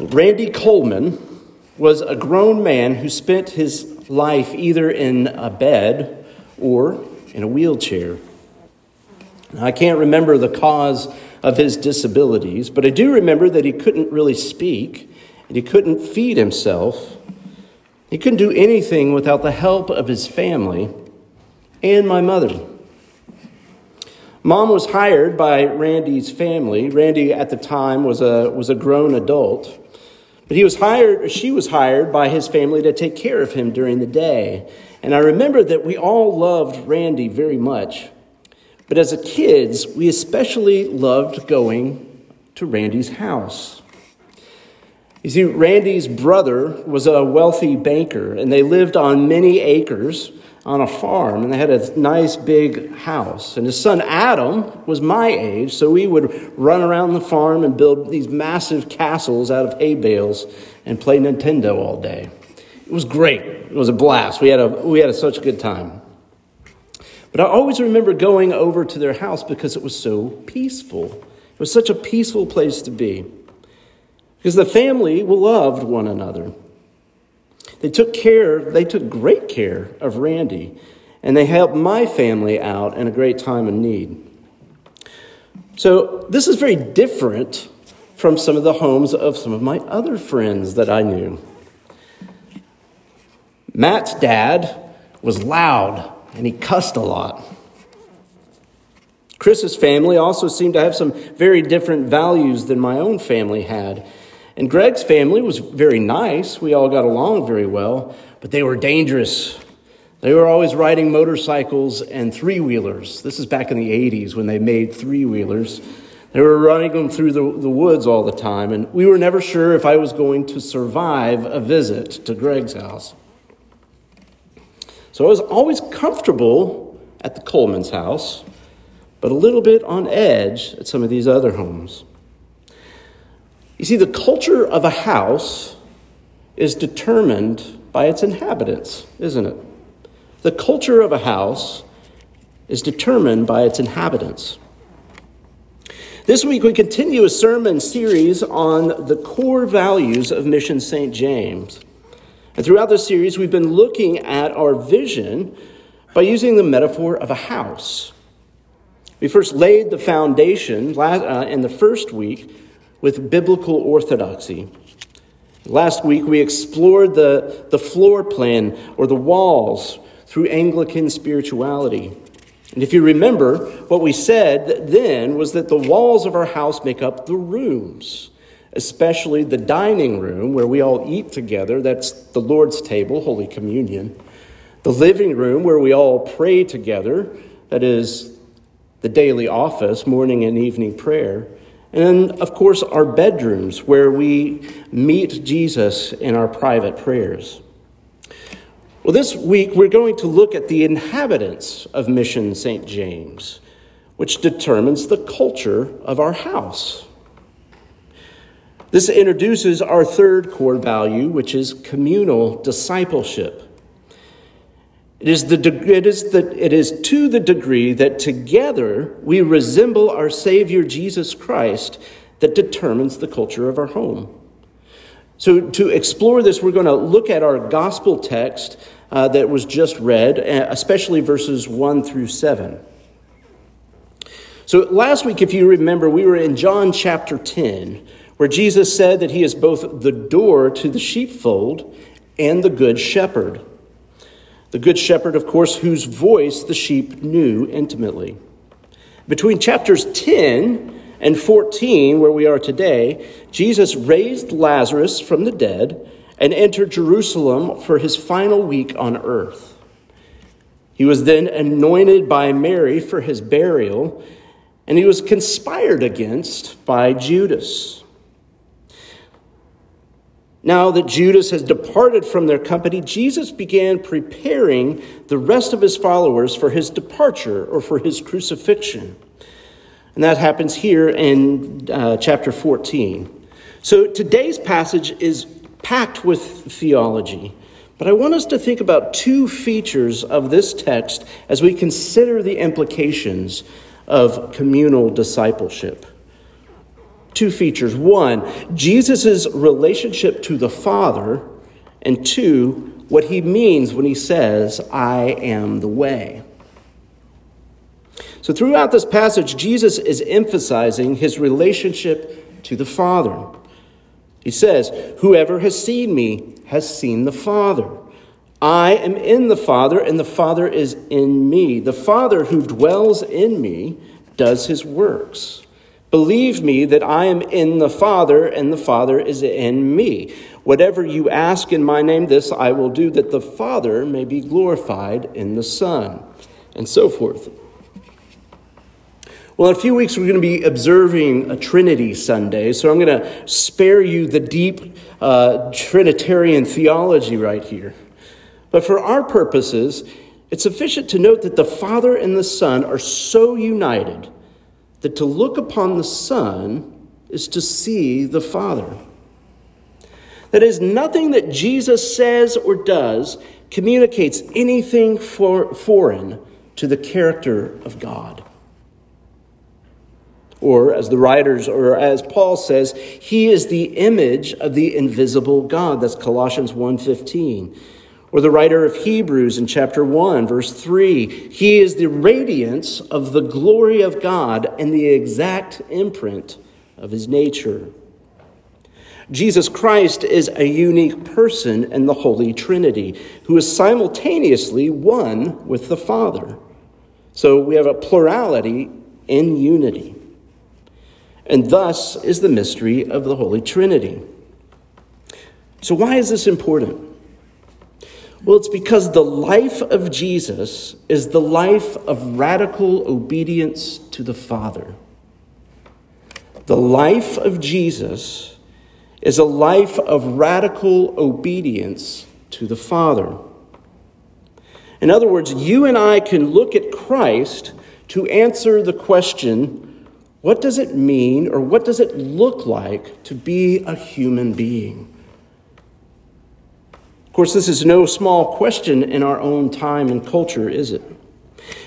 Randy Coleman was a grown man who spent his life either in a bed or in a wheelchair. I can't remember the cause of his disabilities, but I do remember that he couldn't really speak and he couldn't feed himself. He couldn't do anything without the help of his family and my mother. Mom was hired by Randy's family. Randy at the time was a, was a grown adult. But he was hired, or she was hired by his family to take care of him during the day. And I remember that we all loved Randy very much. But as a kids, we especially loved going to Randy's house. You see, Randy's brother was a wealthy banker, and they lived on many acres on a farm, and they had a nice big house. And his son Adam was my age, so we would run around the farm and build these massive castles out of hay bales and play Nintendo all day. It was great. It was a blast. We had a, we had a, such a good time. But I always remember going over to their house because it was so peaceful. It was such a peaceful place to be. Because the family loved one another. They took care, they took great care of Randy, and they helped my family out in a great time of need. So, this is very different from some of the homes of some of my other friends that I knew. Matt's dad was loud and he cussed a lot. Chris's family also seemed to have some very different values than my own family had. And Greg's family was very nice. We all got along very well, but they were dangerous. They were always riding motorcycles and three wheelers. This is back in the 80s when they made three wheelers. They were running them through the, the woods all the time, and we were never sure if I was going to survive a visit to Greg's house. So I was always comfortable at the Coleman's house, but a little bit on edge at some of these other homes. You see, the culture of a house is determined by its inhabitants, isn't it? The culture of a house is determined by its inhabitants. This week, we continue a sermon series on the core values of Mission St. James. And throughout this series, we've been looking at our vision by using the metaphor of a house. We first laid the foundation uh, in the first week with biblical orthodoxy. Last week, we explored the, the floor plan or the walls through Anglican spirituality. And if you remember, what we said then was that the walls of our house make up the rooms, especially the dining room where we all eat together. That's the Lord's table, Holy Communion. The living room where we all pray together. That is the daily office, morning and evening prayer. And of course, our bedrooms where we meet Jesus in our private prayers. Well, this week we're going to look at the inhabitants of Mission St. James, which determines the culture of our house. This introduces our third core value, which is communal discipleship. It is, the, it, is the, it is to the degree that together we resemble our Savior Jesus Christ that determines the culture of our home. So, to explore this, we're going to look at our gospel text uh, that was just read, uh, especially verses 1 through 7. So, last week, if you remember, we were in John chapter 10, where Jesus said that he is both the door to the sheepfold and the good shepherd. The Good Shepherd, of course, whose voice the sheep knew intimately. Between chapters 10 and 14, where we are today, Jesus raised Lazarus from the dead and entered Jerusalem for his final week on earth. He was then anointed by Mary for his burial, and he was conspired against by Judas. Now that Judas has departed from their company, Jesus began preparing the rest of his followers for his departure or for his crucifixion. And that happens here in uh, chapter 14. So today's passage is packed with theology. But I want us to think about two features of this text as we consider the implications of communal discipleship. Two features. One, Jesus' relationship to the Father, and two, what he means when he says, I am the way. So, throughout this passage, Jesus is emphasizing his relationship to the Father. He says, Whoever has seen me has seen the Father. I am in the Father, and the Father is in me. The Father who dwells in me does his works. Believe me that I am in the Father, and the Father is in me. Whatever you ask in my name, this I will do, that the Father may be glorified in the Son, and so forth. Well, in a few weeks, we're going to be observing a Trinity Sunday, so I'm going to spare you the deep uh, Trinitarian theology right here. But for our purposes, it's sufficient to note that the Father and the Son are so united that to look upon the Son is to see the Father. That is, nothing that Jesus says or does communicates anything for, foreign to the character of God. Or, as the writers, or as Paul says, he is the image of the invisible God. That's Colossians 1.15. Or the writer of Hebrews in chapter 1, verse 3 He is the radiance of the glory of God and the exact imprint of his nature. Jesus Christ is a unique person in the Holy Trinity who is simultaneously one with the Father. So we have a plurality in unity. And thus is the mystery of the Holy Trinity. So, why is this important? Well, it's because the life of Jesus is the life of radical obedience to the Father. The life of Jesus is a life of radical obedience to the Father. In other words, you and I can look at Christ to answer the question what does it mean or what does it look like to be a human being? Of course, this is no small question in our own time and culture, is it?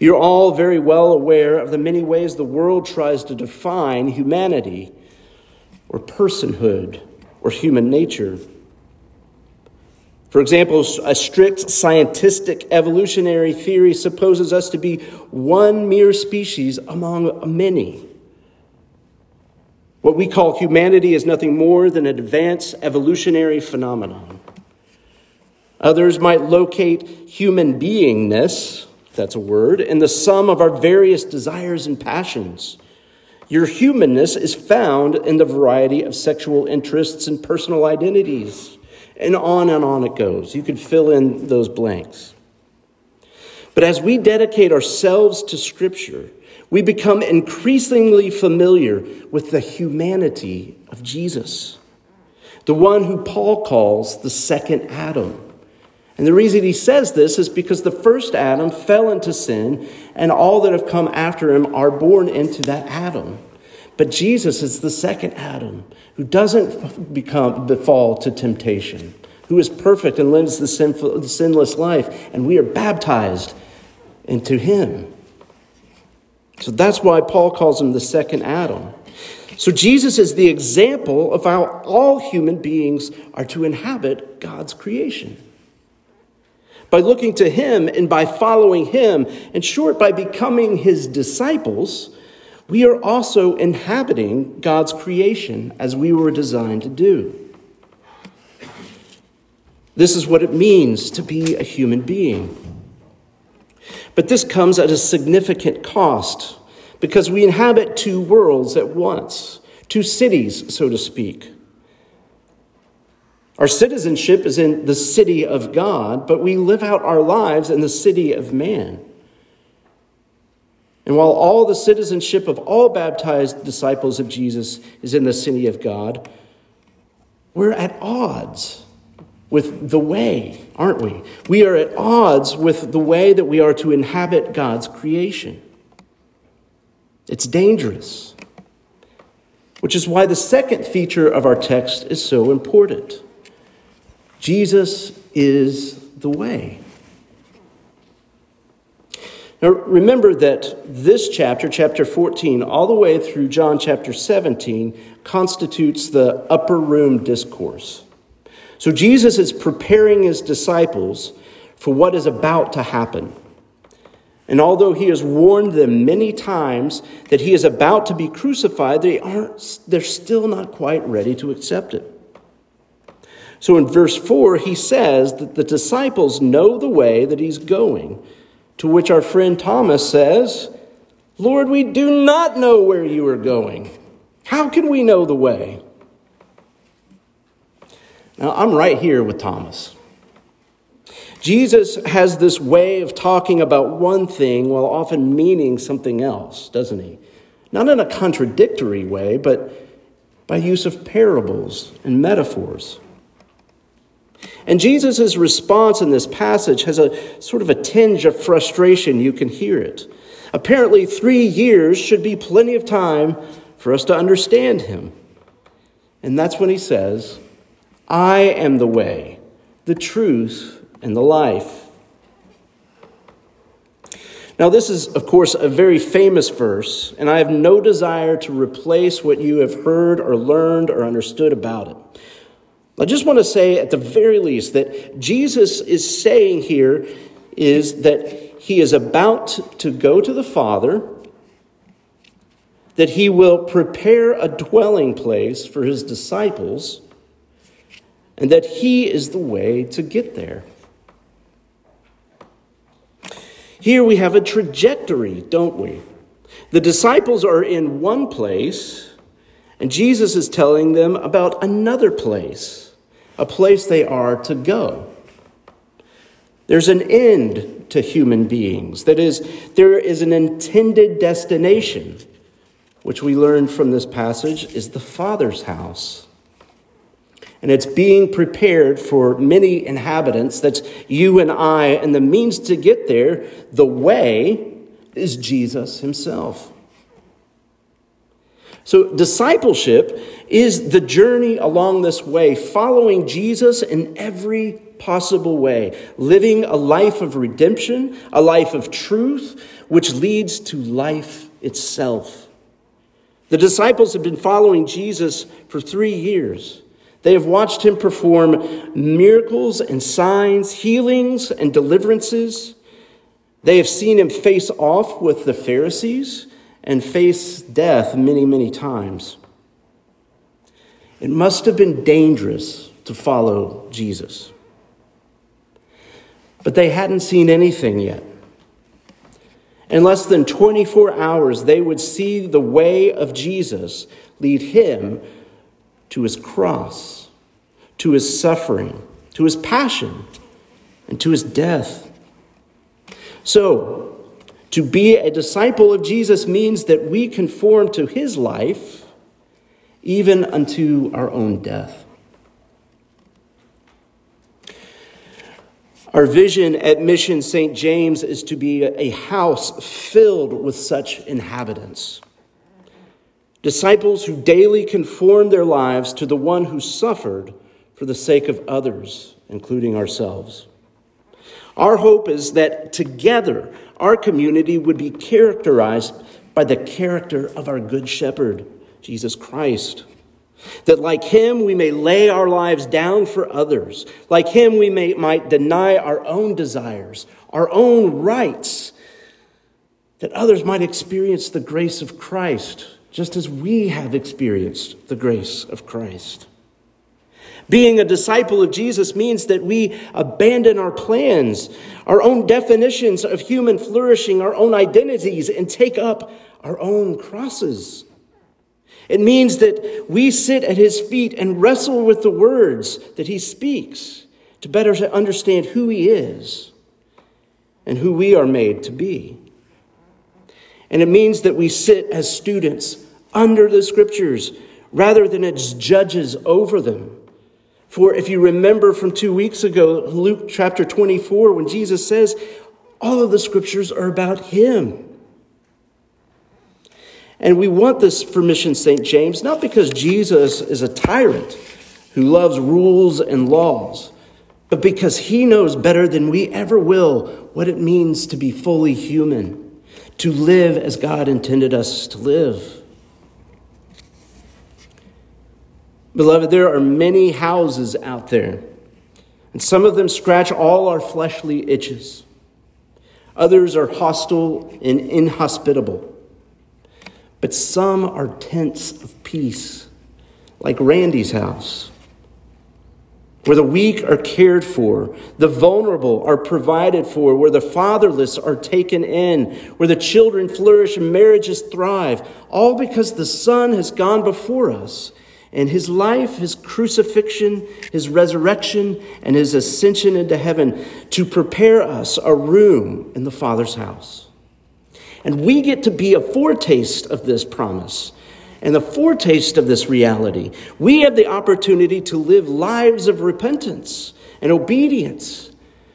You're all very well aware of the many ways the world tries to define humanity or personhood or human nature. For example, a strict scientific evolutionary theory supposes us to be one mere species among many. What we call humanity is nothing more than an advanced evolutionary phenomenon. Others might locate human beingness, if that's a word, in the sum of our various desires and passions. Your humanness is found in the variety of sexual interests and personal identities. And on and on it goes. You could fill in those blanks. But as we dedicate ourselves to Scripture, we become increasingly familiar with the humanity of Jesus, the one who Paul calls the second Adam. And the reason he says this is because the first Adam fell into sin, and all that have come after him are born into that Adam. But Jesus is the second Adam who doesn't become the fall to temptation, who is perfect and lives the, sinful, the sinless life, and we are baptized into him. So that's why Paul calls him the second Adam. So Jesus is the example of how all human beings are to inhabit God's creation. By looking to him and by following him, in short, by becoming his disciples, we are also inhabiting God's creation as we were designed to do. This is what it means to be a human being. But this comes at a significant cost because we inhabit two worlds at once, two cities, so to speak. Our citizenship is in the city of God, but we live out our lives in the city of man. And while all the citizenship of all baptized disciples of Jesus is in the city of God, we're at odds with the way, aren't we? We are at odds with the way that we are to inhabit God's creation. It's dangerous, which is why the second feature of our text is so important. Jesus is the way. Now, remember that this chapter, chapter 14, all the way through John chapter 17, constitutes the upper room discourse. So Jesus is preparing his disciples for what is about to happen. And although he has warned them many times that he is about to be crucified, they aren't, they're still not quite ready to accept it. So in verse 4, he says that the disciples know the way that he's going, to which our friend Thomas says, Lord, we do not know where you are going. How can we know the way? Now, I'm right here with Thomas. Jesus has this way of talking about one thing while often meaning something else, doesn't he? Not in a contradictory way, but by use of parables and metaphors. And Jesus' response in this passage has a sort of a tinge of frustration. You can hear it. Apparently, three years should be plenty of time for us to understand him. And that's when he says, I am the way, the truth, and the life. Now, this is, of course, a very famous verse, and I have no desire to replace what you have heard or learned or understood about it. I just want to say, at the very least, that Jesus is saying here is that he is about to go to the Father, that he will prepare a dwelling place for his disciples, and that he is the way to get there. Here we have a trajectory, don't we? The disciples are in one place, and Jesus is telling them about another place a place they are to go. There's an end to human beings. That is, there is an intended destination, which we learn from this passage is the Father's house. And it's being prepared for many inhabitants. That's you and I. And the means to get there, the way, is Jesus himself. So, discipleship is the journey along this way, following Jesus in every possible way, living a life of redemption, a life of truth, which leads to life itself. The disciples have been following Jesus for three years. They have watched him perform miracles and signs, healings and deliverances. They have seen him face off with the Pharisees and face death many, many times. It must have been dangerous to follow Jesus. But they hadn't seen anything yet. In less than 24 hours, they would see the way of Jesus lead him to his cross, to his suffering, to his passion, and to his death. So, to be a disciple of Jesus means that we conform to his life even unto our own death. Our vision at Mission St. James is to be a house filled with such inhabitants. Disciples who daily conform their lives to the one who suffered for the sake of others, including ourselves. Our hope is that together our community would be characterized by the character of our Good Shepherd, Jesus Christ. That like him, we may lay our lives down for others. Like him, we may, might deny our own desires, our own rights, that others might experience the grace of Christ, just as we have experienced the grace of Christ. Being a disciple of Jesus means that we abandon our plans, our own definitions of human flourishing, our own identities, and take up our own crosses. It means that we sit at his feet and wrestle with the words that he speaks to better understand who he is and who we are made to be. And it means that we sit as students under the scriptures rather than as judges over them for if you remember from two weeks ago, Luke chapter 24, when Jesus says, all of the scriptures are about him. And we want this for Mission St. James, not because Jesus is a tyrant who loves rules and laws, but because He knows better than we ever will what it means to be fully human, to live as God intended us to live. Beloved, there are many houses out there, and some of them scratch all our fleshly itches. Others are hostile and inhospitable. But some are tents of peace, like Randy's house, where the weak are cared for, the vulnerable are provided for, where the fatherless are taken in, where the children flourish and marriages thrive, all because the Son has gone before us and his life, his crucifixion, his resurrection, and his ascension into heaven to prepare us a room in the Father's house. And we get to be a foretaste of this promise and the foretaste of this reality. We have the opportunity to live lives of repentance and obedience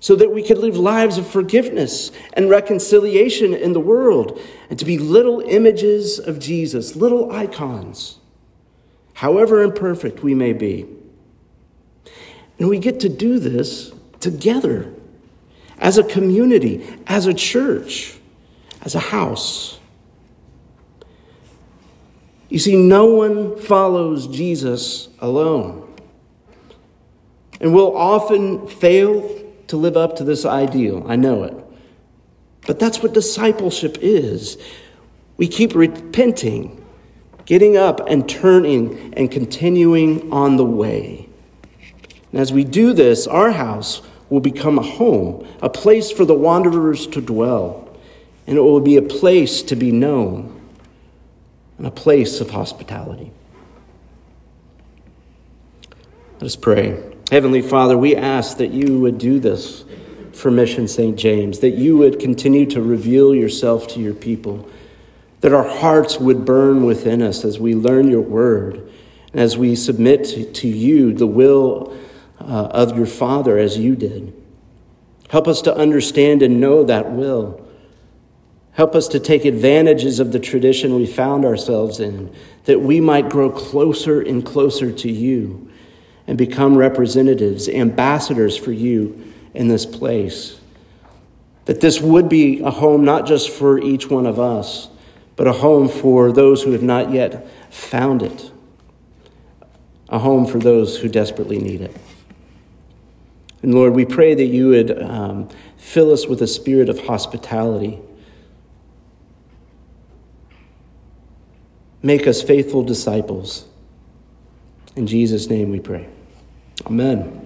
so that we could live lives of forgiveness and reconciliation in the world and to be little images of Jesus, little icons however imperfect we may be. And we get to do this together as a community, as a church, as a house. You see, no one follows Jesus alone. And we'll often fail to live up to this ideal. I know it. But that's what discipleship is. We keep repenting getting up and turning and continuing on the way. And as we do this, our house will become a home, a place for the wanderers to dwell, and it will be a place to be known, and a place of hospitality. Let us pray. Heavenly Father, we ask that you would do this for Mission St. James, that you would continue to reveal yourself to your people that our hearts would burn within us as we learn your word and as we submit to, you the will uh, of your Father as you did. Help us to understand and know that will. Help us to take advantages of the tradition we found ourselves in, that we might grow closer and closer to you and become representatives, ambassadors for you in this place. That this would be a home not just for each one of us but a home for those who have not yet found it, a home for those who desperately need it. And Lord, we pray that you would um, fill us with a spirit of hospitality. Make us faithful disciples. In Jesus' name we pray. Amen.